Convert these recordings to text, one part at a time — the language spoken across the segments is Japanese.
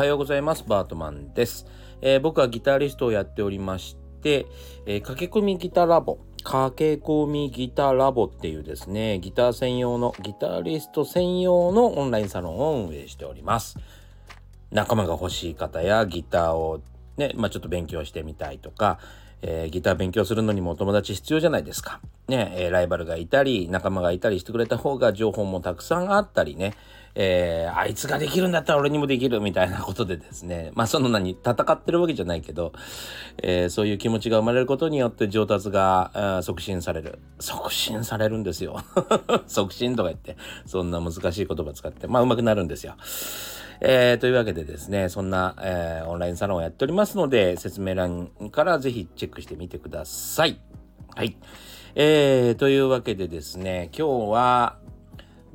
はようございます。バートマンです。えー、僕はギタリストをやっておりまして、えー、駆け込みギターラボ、駆け込みギターラボっていうですね、ギター専用の、ギタリスト専用のオンラインサロンを運営しております。仲間が欲しい方やギターをね、まあちょっと勉強してみたいとか、えー、ギター勉強するのにもお友達必要じゃないですか。ね、えー、ライバルがいたり、仲間がいたりしてくれた方が情報もたくさんあったりね、えー、あいつができるんだったら俺にもできるみたいなことでですね、まあその何、戦ってるわけじゃないけど、えー、そういう気持ちが生まれることによって上達が促進される。促進されるんですよ。促進とか言って、そんな難しい言葉使って、まあ上手くなるんですよ。えー、というわけでですね、そんな、えー、オンラインサロンをやっておりますので、説明欄からぜひチェックしてみてください。はい。えー、というわけでですね、今日は、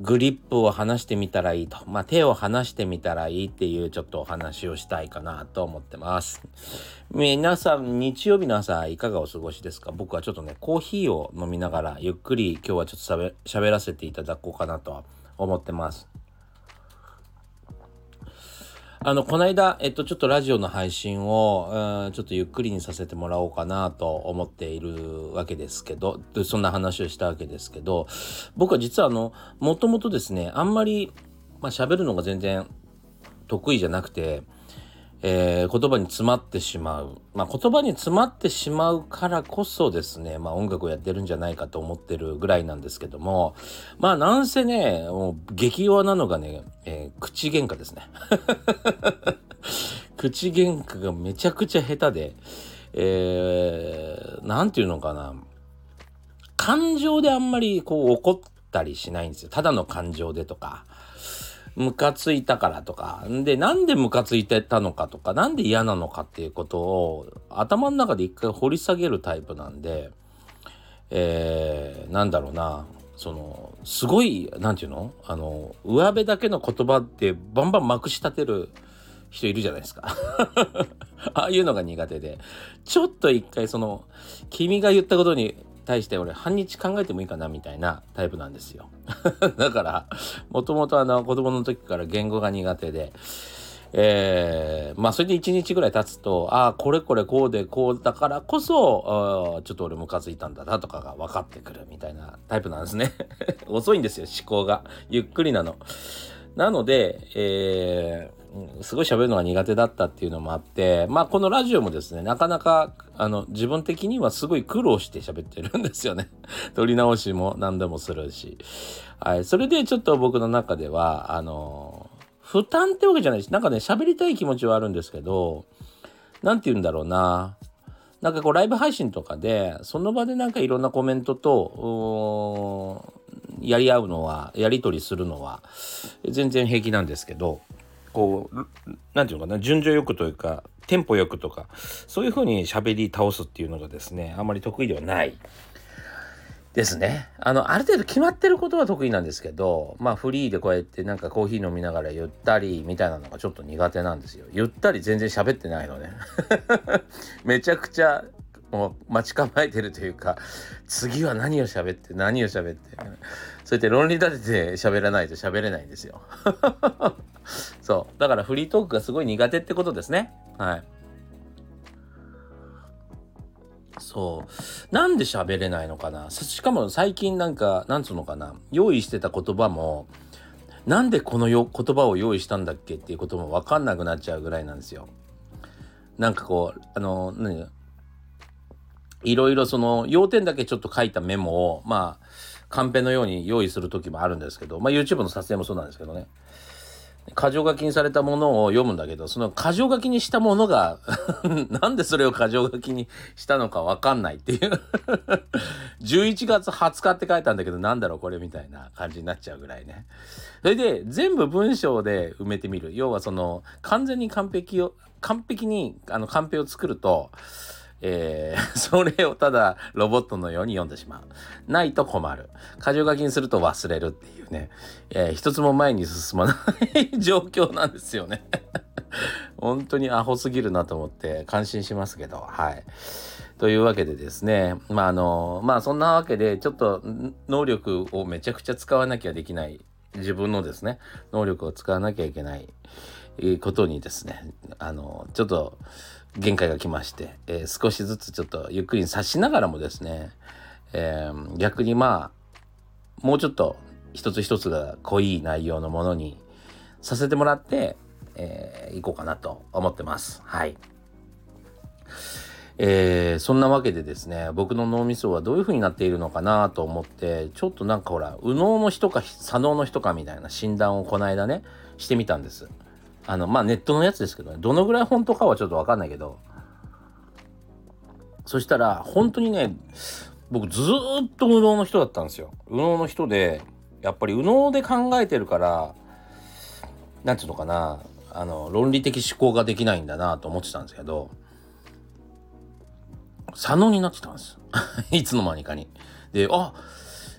グリップを離してみたらいいと。まあ、手を離してみたらいいっていうちょっとお話をしたいかなと思ってます。皆さん、日曜日の朝いかがお過ごしですか？僕はちょっとね、コーヒーを飲みながらゆっくり今日はちょっと喋らせていただこうかなと思ってます。あの、この間、えっと、ちょっとラジオの配信を、うん、ちょっとゆっくりにさせてもらおうかなと思っているわけですけど、そんな話をしたわけですけど、僕は実はあの、もともとですね、あんまり、まあ、喋るのが全然得意じゃなくて、えー、言葉に詰まってしまう。まあ、言葉に詰まってしまうからこそですね、まあ、音楽をやってるんじゃないかと思ってるぐらいなんですけども、まあ、なんせね、もう激弱なのがね、えー、口喧嘩ですね。口喧嘩がめちゃくちゃ下手で、えー、ていうのかな。感情であんまりこう怒ったりしないんですよ。ただの感情でとか。ムカついたからとか、で、なんでムカついてたのかとか、なんで嫌なのかっていうことを頭の中で一回掘り下げるタイプなんで、えー、なんだろうな、その、すごい、なんていうの？あの、上辺だけの言葉ってバンバンまくし立てる人いるじゃないですか。ああいうのが苦手で、ちょっと一回その、君が言ったことに対して俺半日考えてもいいかなみたいなタイプなんですよ。だからもともとあの子供の時から言語が苦手で。えー、まあそれで1日ぐらい経つとああこれこれこうでこうだからこそちょっと俺ムカついたんだなとかが分かってくるみたいなタイプなんですね。遅いんですよ思考が。ゆっくりなの。なので、えー、すごい喋るのが苦手だったっていうのもあって、まあこのラジオもですね、なかなか、あの、自分的にはすごい苦労して喋ってるんですよね。撮り直しも何でもするし。はい。それでちょっと僕の中では、あの、負担ってわけじゃないし、なんかね、喋りたい気持ちはあるんですけど、なんて言うんだろうな。なんかこうライブ配信とかで、その場でなんかいろんなコメントと、やり合うのは、やり取りするのは、全然平気なんですけど、こう、なんていうのかな、順序よくというか、テンポよくとか、そういうふうに喋り倒すっていうのがですね、あんまり得意ではない。ですね。あの、ある程度決まってることは得意なんですけど、まあフリーでこうやってなんかコーヒー飲みながらゆったりみたいなのがちょっと苦手なんですよ。ゆったり全然喋ってないのね。めちゃくちゃもう待ち構えてるというか次は何を喋って何を喋ってそうやって論理立てて喋らないと喋れないんですよそう。だからフリートークがすごい苦手ってことですね。はい。そう。なんで喋れないのかな？しかも最近なんかなんつうのかな？用意してた言葉もなんでこのよ言葉を用意したんだっけっていうことも分かんなくなっちゃうぐらいなんですよ。なんかこうあの何？いろいろその要点だけちょっと書いたメモを、まあ、カンペのように用意する時もあるんですけど、まあ YouTube の撮影もそうなんですけどね。箇条書きにされたものを読むんだけど、その箇条書きにしたものが なんでそれを箇条書きにしたのかわかんないっていう 11月20日って書いたんだけど、なんだろうこれみたいな感じになっちゃうぐらいね。それで、全部文章で埋めてみる。要はその、完全に完璧を、完璧に、あの、カンペを作ると、えー、それをただロボットのように読んでしまう。ないと困る。箇条書きにすると忘れるっていうね、えー、一つも前に進まない状況なんですよね。本当にアホすぎるなと思って感心しますけど、はい。というわけでですね、まああの、まあそんなわけでちょっと能力をめちゃくちゃ使わなきゃできない自分のですね、能力を使わなきゃいけない。ことにですねあのちょっと限界が来まして、えー、少しずつちょっとゆっくりに察しながらもですね、えー、逆にまあもうちょっと一つ一つが濃い内容のものにさせてもらって、えー、いこうかなと思ってます。はい。えー、そんなわけでですね僕の脳みそはどういう風になっているのかなと思ってちょっとなんかほら右脳の人か左脳の人かみたいな診断をこの間ねしてみたんです。あのまあネットのやつですけどね。どのぐらい本当かはちょっと分かんないけど。そしたら本当にね僕ずっと右脳の人だったんですよ。右脳の人でやっぱり右脳で考えてるから何て言うのかな。あの論理的思考ができないんだなと思ってたんですけど左脳になってたんです。いつの間にかに。であ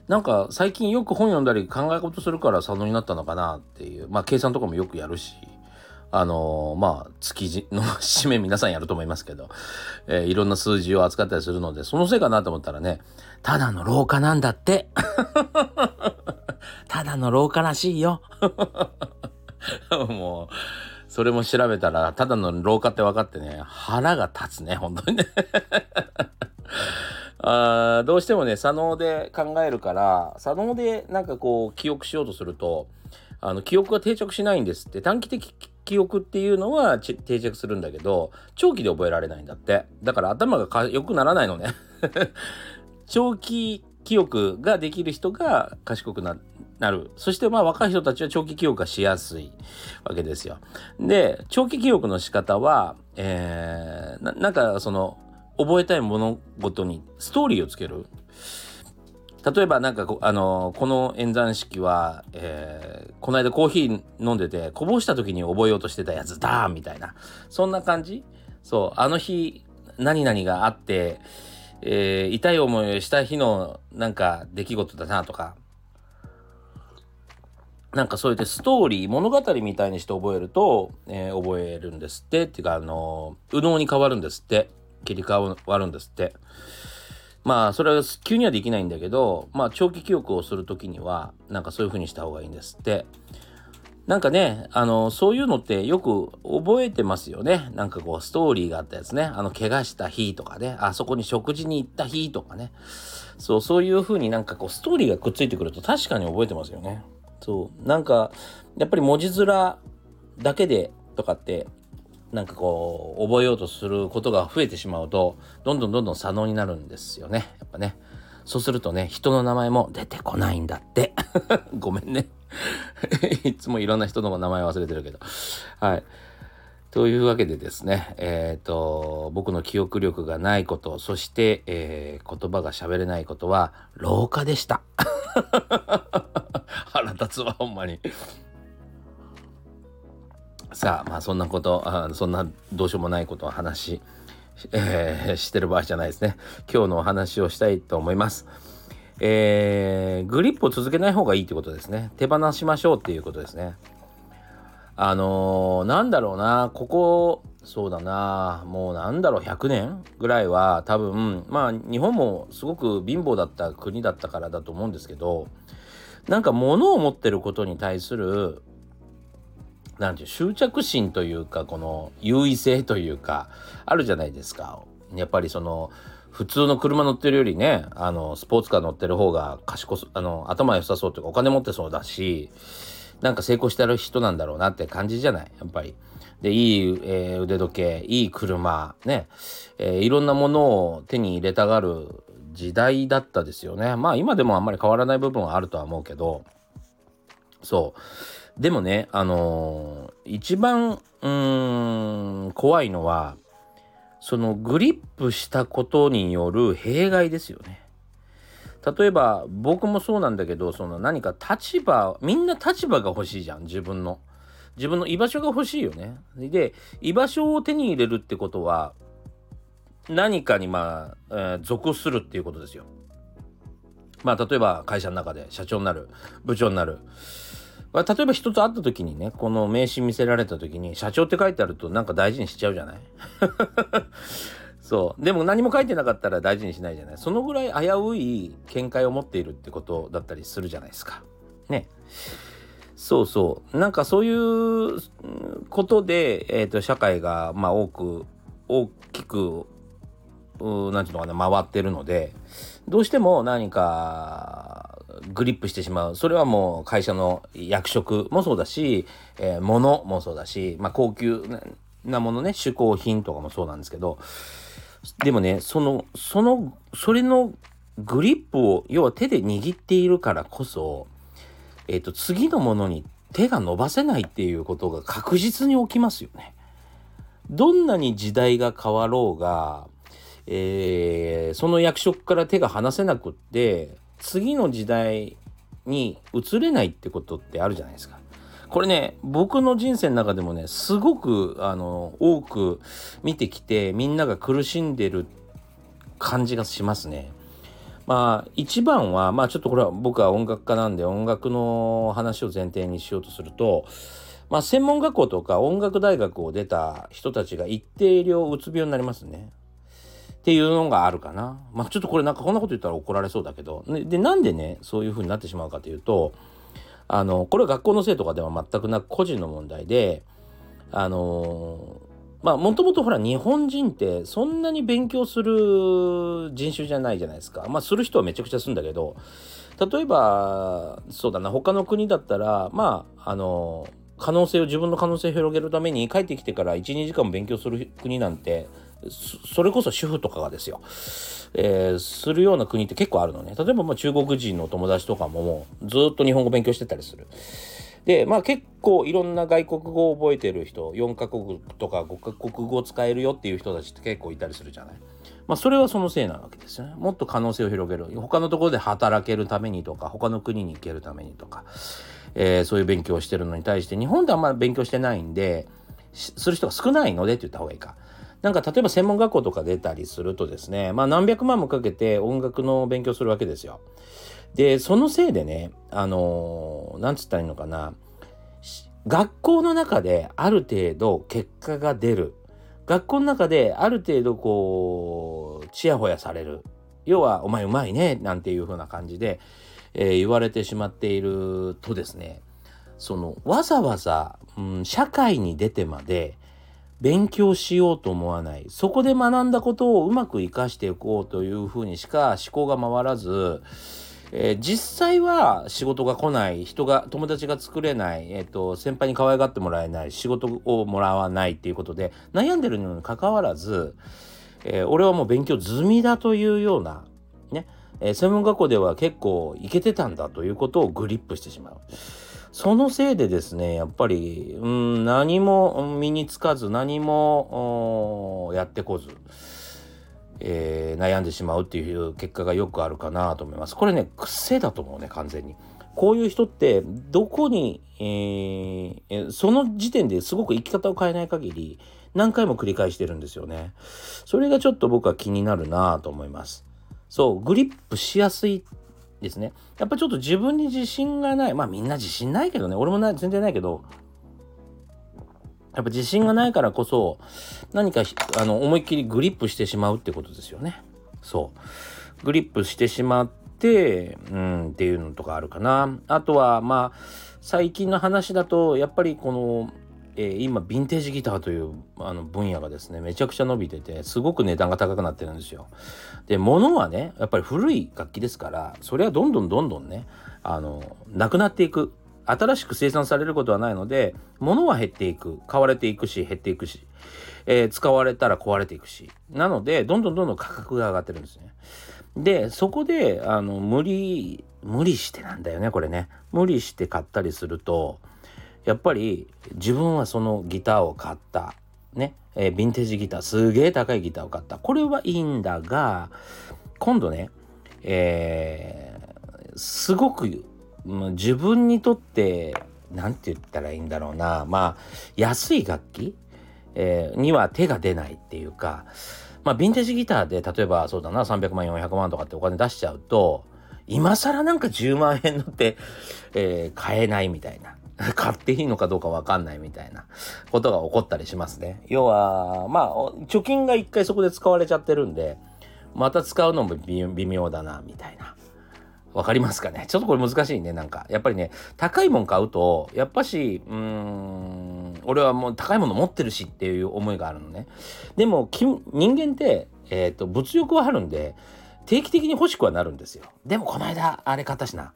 なんか最近よく本読んだり考え事するから左脳になったのかなっていう。まあ計算とかもよくやるし。あのー、まあ月の締め皆さんやると思いますけど、えー、いろんな数字を扱ったりするのでそのせいかなと思ったらねただの老化なんだって。ただの老化らしいよ。もうそれも調べたらただの老化って分かってね腹が立つね本当にね。あどうしてもね左脳で考えるから左脳でなんかこう記憶しようとするとあの記憶が定着しないんですって。短期的記憶っていうのは定着するんだけど長期で覚えられないんだって。だから頭が良くならないのね。長期記憶ができる人が賢くなる。そしてまあ若い人たちは長期記憶がしやすいわけですよ。で長期記憶の仕方は、えー、なんかその覚えたい物事にストーリーをつける。例えばなんかあのこの演算式は、えー、この間コーヒー飲んでてこぼした時に覚えようとしてたやつだみたいな。そんな感じ？そう。あの日何々があって、えー、痛い思いをした日のなんか出来事だなとか。なんかそうやってストーリー物語みたいにして覚えると、えー、覚えるんですって。っていうかあの右脳に変わるんですって。切り替わるんですって。まあそれは急にはできないんだけどまあ長期記憶をする時にはなんかそういう風にした方がいいんですって。なんかねあのそういうのってよく覚えてますよね。なんかこうストーリーがあったやつね。あの怪我した日とかね。あそこに食事に行った日とかね。そうそういう風になんかこうストーリーがくっついてくると確かに覚えてますよね。そうなんかやっぱり文字面だけでとかってなんかこう覚えようとすることが増えてしまうとどんどんどんどん左脳になるんですよね。やっぱね。そうするとね人の名前も出てこないんだって。ごめんね。いつもいろんな人の名前忘れてるけど。はい。というわけでですねえっ、ー、と僕の記憶力がないことそして、えー、言葉が喋れないことは老化でした。腹立つわほんまに。さあまあそんなことあそんなどうしようもないことを話し、えー、してる場合じゃないですね。今日のお話をしたいと思います。えー、グリップを続けない方がいいってことですね。手放しましょうっていうことですね。あのー、なんだろうな。ここそうだな。もうなんだろう。100年ぐらいは多分まあ日本もすごく貧乏だった国だったからだと思うんですけどなんか物を持ってることに対するなんていう執着心というかこの優位性というかあるじゃないですかやっぱりその普通の車乗ってるよりねあのスポーツカー乗ってる方が賢そあの頭良さそうというかお金持ってそうだしなんか成功してる人なんだろうなって感じじゃない？やっぱり。でいい、えー、腕時計いい車ね、えー、いろんなものを手に入れたがる時代だったですよね。まあ今でもあんまり変わらない部分はあるとは思うけどそうでもね、あのー、一番、うん、怖いのは、そのグリップしたことによる弊害ですよね。例えば僕もそうなんだけどその何か立場みんな立場が欲しいじゃん自分の。自分の居場所が欲しいよね。で居場所を手に入れるってことは何かにまあ、えー、属するっていうことですよ。まあ例えば会社の中で社長になる部長になる。まあ、例えば一つ会った時にねこの名刺見せられた時に社長って書いてあるとなんか大事にしちゃうじゃない？そう。でも何も書いてなかったら大事にしないじゃない？そのぐらい危うい見解を持っているってことだったりするじゃないですか。ね。そうそう。なんかそういうことで、えーと、社会がまあ多く大きく何て言うのかな回ってるのでどうしても何かグリップしてしまうそれはもう会社の役職もそうだし、えー、物もそうだし、まあ、高級なものね嗜好品とかもそうなんですけどでもねそのそのそれのグリップを要は手で握っているからこそ、えっ、ー、と次のものに手が伸ばせないっていうことが確実に起きますよね。どんなに時代が変わろうが、えー、その役職から手が離せなくって次の時代に移れないってことってあるじゃないですか。これね僕の人生の中でもねすごくあの多く見てきてみんなが苦しんでる感じがしますね。まあ一番はまあちょっとこれは僕は音楽家なんで音楽の話を前提にしようとするとまあ専門学校とか音楽大学を出た人たちが一定量うつ病になりますね。っていうのがあるかな。まあちょっとこれなんかこんなこと言ったら怒られそうだけど。で、なんでね、そういう風になってしまうかというと、あの、これは学校の生徒とかでは全くなく個人の問題で、あのまあもともとほら日本人ってそんなに勉強する人種じゃないじゃないですか。まあする人はめちゃくちゃするんだけど、例えば、そうだな、他の国だったら、まあ、あの可能性を自分の可能性を広げるために帰ってきてから12時間も勉強する国なんてそれこそ主婦とかがですよ、えー、するような国って結構あるのね例えばまあ中国人の友達とかももうずっと日本語勉強してたりする。でまあ結構いろんな外国語を覚えてる人4カ国とか5カ国語を使えるよっていう人たちって結構いたりするじゃない。まあそれはそのせいなわけですよね。もっと可能性を広げる。他のところで働けるためにとか他の国に行けるためにとか、えー、そういう勉強をしてるのに対して日本ではあんまり勉強してないんでする人が少ないのでって言った方がいいか。なんか例えば専門学校とか出たりするとですね、まあ何百万もかけて音楽の勉強するわけですよ。で、そのせいでね、あのー、なんつったらいいのかな、学校の中である程度結果が出る。学校の中である程度こう、ちやほやされる。要は、お前うまいね、なんていう風な感じで、えー、言われてしまっているとですね、その、わざわざ、うん、社会に出てまで、勉強しようと思わない。そこで学んだことをうまく活かしていこうというふうにしか思考が回らず、えー、実際は仕事が来ない、人が、友達が作れない、えっ、ー、と、先輩に可愛がってもらえない、仕事をもらわないっていうことで、悩んでるのに関わらず、えー、俺はもう勉強済みだというような、ね、え専門学校では結構いけてたんだということをグリップしてしまう。そのせいでですね、やっぱり、うん、何も身につかず、何もやってこず、えー、悩んでしまうっていう結果がよくあるかなと思います。これね、癖だと思うね、完全に。こういう人って、どこに、えー、その時点ですごく生き方を変えない限り、何回も繰り返してるんですよね。それがちょっと僕は気になるなと思います。そう、グリップしやすいですね。やっぱちょっと自分に自信がない。まあみんな自信ないけどね。俺もな全然ないけど、やっぱ自信がないからこそ、何かあの思いっきりグリップしてしまうってことですよね。そう。グリップしてしまって、うん、っていうのとかあるかな。あとは、まあ、最近の話だと、やっぱりこの、え、今、ヴィンテージギターというあの分野がですね、めちゃくちゃ伸びてて、すごく値段が高くなってるんですよ。で、物はね、やっぱり古い楽器ですから、それはどんどんどんどんね、あの、なくなっていく。新しく生産されることはないので、物は減っていく。買われていくし、減っていくし、えー、使われたら壊れていくし。なので、どんどんどんどん価格が上がってるんですね。で、そこで、あの、無理、無理してなんだよね、これね。無理して買ったりすると、やっぱり自分はそのギターを買った。ね。えー、ヴィンテージギター、すげえ高いギターを買った。これはいいんだが、今度ね、えー、すごく、自分にとって、何て言ったらいいんだろうな。まあ、安い楽器、えー、には手が出ないっていうか、まあ、ヴィンテージギターで、例えばそうだな、300万、400万とかってお金出しちゃうと、今更なんか10万円のって、えー、買えないみたいな。買っていいのかどうかわかんないみたいなことが起こったりしますね。要は、まあ、貯金が一回そこで使われちゃってるんで、また使うのも微妙だな、みたいなわかりますかね？ちょっとこれ難しいね、なんか。やっぱりね、高いもん買うと、やっぱし、うーん、俺はもう高いもの持ってるしっていう思いがあるのね。でも、人間って、えっ、ー、と、物欲はあるんで、定期的に欲しくはなるんですよ。でも、この間、あれ買ったしな。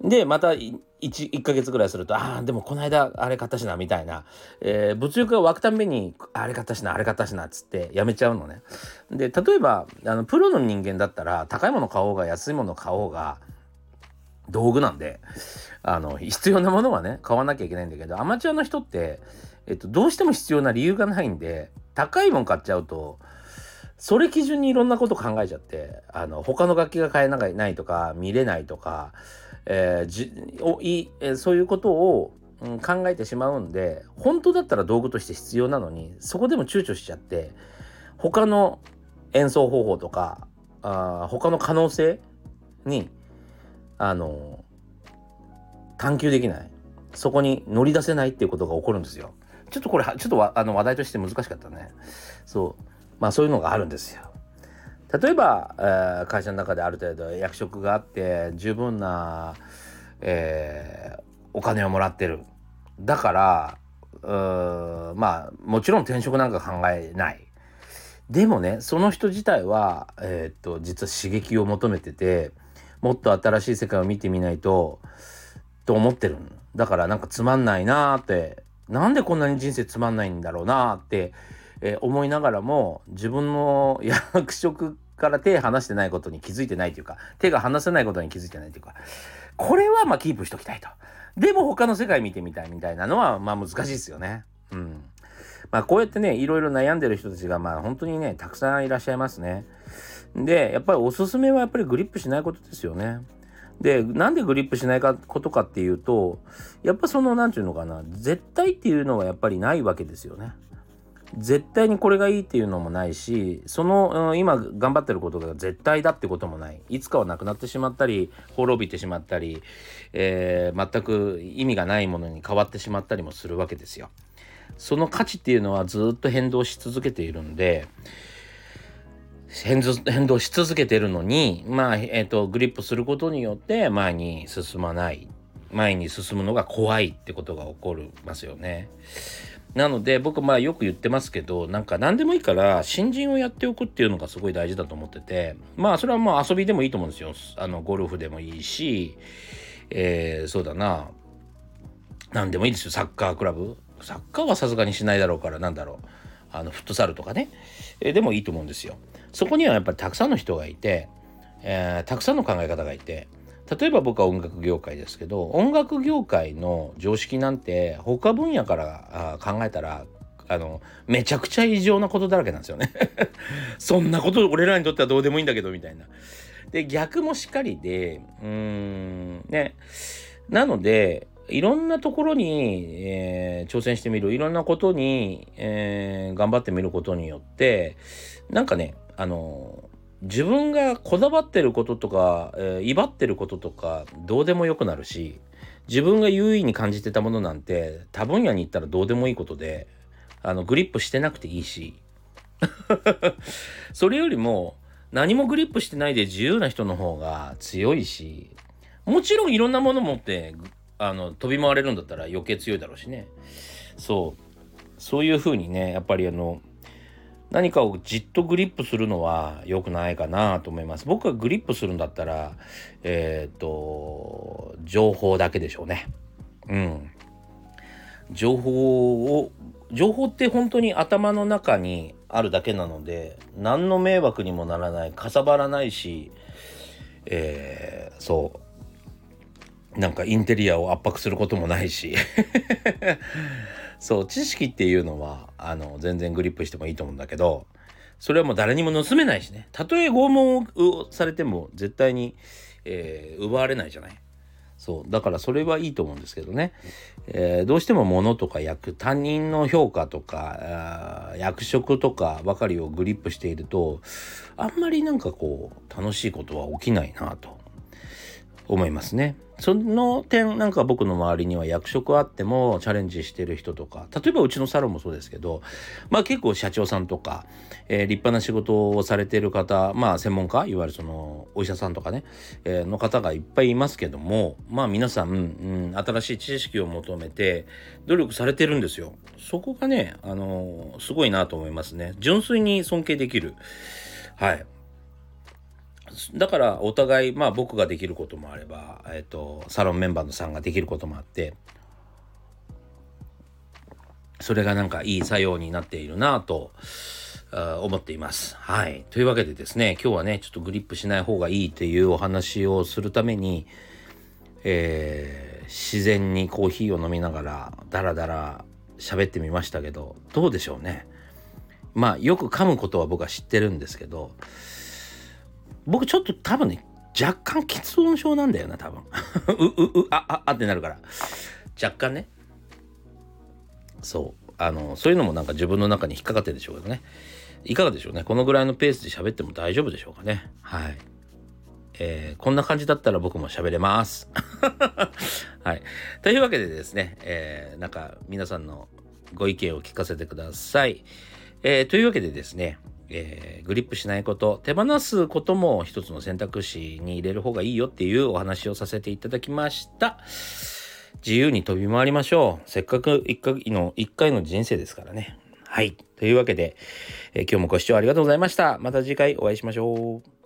で、また1、1ヶ月ぐらいすると、ああ、でもこの間あれ買ったしな、みたいな、えー、物欲が湧くたんびに、あれ買ったしな、あれ買ったしなっ、つってやめちゃうのね。で、例えば、あの、プロの人間だったら、高いもの買おうが安いもの買おうが、道具なんで、あの、必要なものはね、買わなきゃいけないんだけど、アマチュアの人って、えっと、どうしても必要な理由がないんで、高いもん買っちゃうと、それ基準にいろんなこと考えちゃって、あの、他の楽器が買えないとか、見れないとか、えー、じおいえ、そういうことを、うん、考えてしまうんで本当だったら道具として必要なのにそこでも躊躇しちゃって他の演奏方法とかあ他の可能性にあの探求できないそこに乗り出せないっていうことが起こるんですよ。ちょっとこれちょっとあの話題として難しかったね。そうまあそういうのがあるんですよ。例えば、えー、会社の中である程度役職があって十分な、えー、お金をもらってる。だからうまあもちろん転職なんか考えない。でもねその人自体は、えー、っと実は刺激を求めててもっと新しい世界を見てみないとと思ってるだからなんかつまんないなーってなんでこんなに人生つまんないんだろうなーってえー、思いながらも自分の 役職から手離してないことに気づいてないというか手が離せないことに気づいてないというかこれはまあキープしときたいと。でも他の世界見てみたいみたいなのはまあ難しいですよね。うん。まあこうやってねいろいろ悩んでる人たちがまあ本当にねたくさんいらっしゃいますね。でやっぱりおすすめはやっぱりグリップしないことですよね。でなんでグリップしないかことかっていうとやっぱその何て言うのかな絶対っていうのはやっぱりないわけですよね。絶対にこれがいいっていうのもないしその、今頑張ってることが絶対だってこともないいつかはなくなってしまったり滅びてしまったり、えー、全く意味がないものに変わってしまったりもするわけですよ。その価値っていうのはずっと変動し続けているんで変動し続けてるのにまあ、えーと、とグリップすることによって前に進まない前に進むのが怖いってことが起こりますよね。なので僕まあよく言ってますけどなんか何でもいいから新人をやっておくっていうのがすごい大事だと思っててまあそれはもう遊びでもいいと思うんですよ。あのゴルフでもいいし、えー、そうだな。何でもいいですよ。サッカークラブ。サッカーはさすがにしないだろうからなんだろう。あのフットサルとかね、えー、でもいいと思うんですよ。そこにはやっぱりたくさんの人がいて、えー、たくさんの考え方がいて例えば僕は音楽業界ですけど音楽業界の常識なんて他分野から考えたらあのめちゃくちゃ異常なことだらけなんですよね。そんなこと俺らにとってはどうでもいいんだけどみたいな。で逆もしっかりでうんね。なのでいろんなところに、えー、挑戦してみる。いろんなことに、えー、頑張ってみることによってなんかねあの自分がこだわってることとか、えー、威張ってることとかどうでもよくなるし自分が優位に感じてたものなんて多分野に行ったらどうでもいいことであのグリップしてなくていいし。それよりも何もグリップしてないで自由な人の方が強いしもちろんいろんなもの持ってあの飛び回れるんだったら余計強いだろうしね。そう。そういうふうにねやっぱりあの何かをじっとグリップするのは良くないかなと思います。僕がグリップするんだったら、えっ、ー、と、情報だけでしょうね。うん。情報を、情報って本当に頭の中にあるだけなので、何の迷惑にもならない、かさばらないし、えー、そう。なんかインテリアを圧迫することもないしそう知識っていうのはあの全然グリップしてもいいと思うんだけどそれはもう誰にも盗めないしね。たとえ拷問をされても絶対に、えー、奪われないじゃない？そうだからそれはいいと思うんですけどね、えー、どうしても物とか役他人の評価とか役職とかばかりをグリップしているとあんまりなんかこう楽しいことは起きないなと。思いますね。その点なんか僕の周りには役職あってもチャレンジしてる人とか例えばうちのサロンもそうですけどまあ結構社長さんとか、えー、立派な仕事をされてる方まあ専門家いわゆるそのお医者さんとかね、えー、の方がいっぱいいますけどもまあ皆さん、うん、新しい知識を求めて努力されてるんですよ。そこがねあのー、すごいなと思いますね。純粋に尊敬できる。はい。だからお互いまあ僕ができることもあれば、えーと、サロンメンバーのさんができることもあってそれがなんかいい作用になっているなと思っています。はい。というわけでですね今日はねちょっとグリップしない方がいいっていうお話をするために、えー、自然にコーヒーを飲みながらダラダラ喋ってみましたけどどうでしょうね。まあよく噛むことは僕は知ってるんですけど僕ちょっと多分ね、若干喫音症なんだよな、多分。う、う、う、あ、あ、あってなるから。若干ね。そう。あの、そういうのもなんか自分の中に引っかかってるでしょうけどね。いかがでしょうね。このぐらいのペースで喋っても大丈夫でしょうかね。はい。えー、こんな感じだったら僕も喋れます。はい。というわけでですね、えー、なんか皆さんのご意見を聞かせてください。えー、というわけでですね、えー、グリップしないこと、手放すことも一つの選択肢に入れる方がいいよっていうお話をさせていただきました。自由に飛び回りましょう。せっかく一回の、一回の人生ですからね。はい。というわけで、えー、今日もご視聴ありがとうございました。また次回お会いしましょう。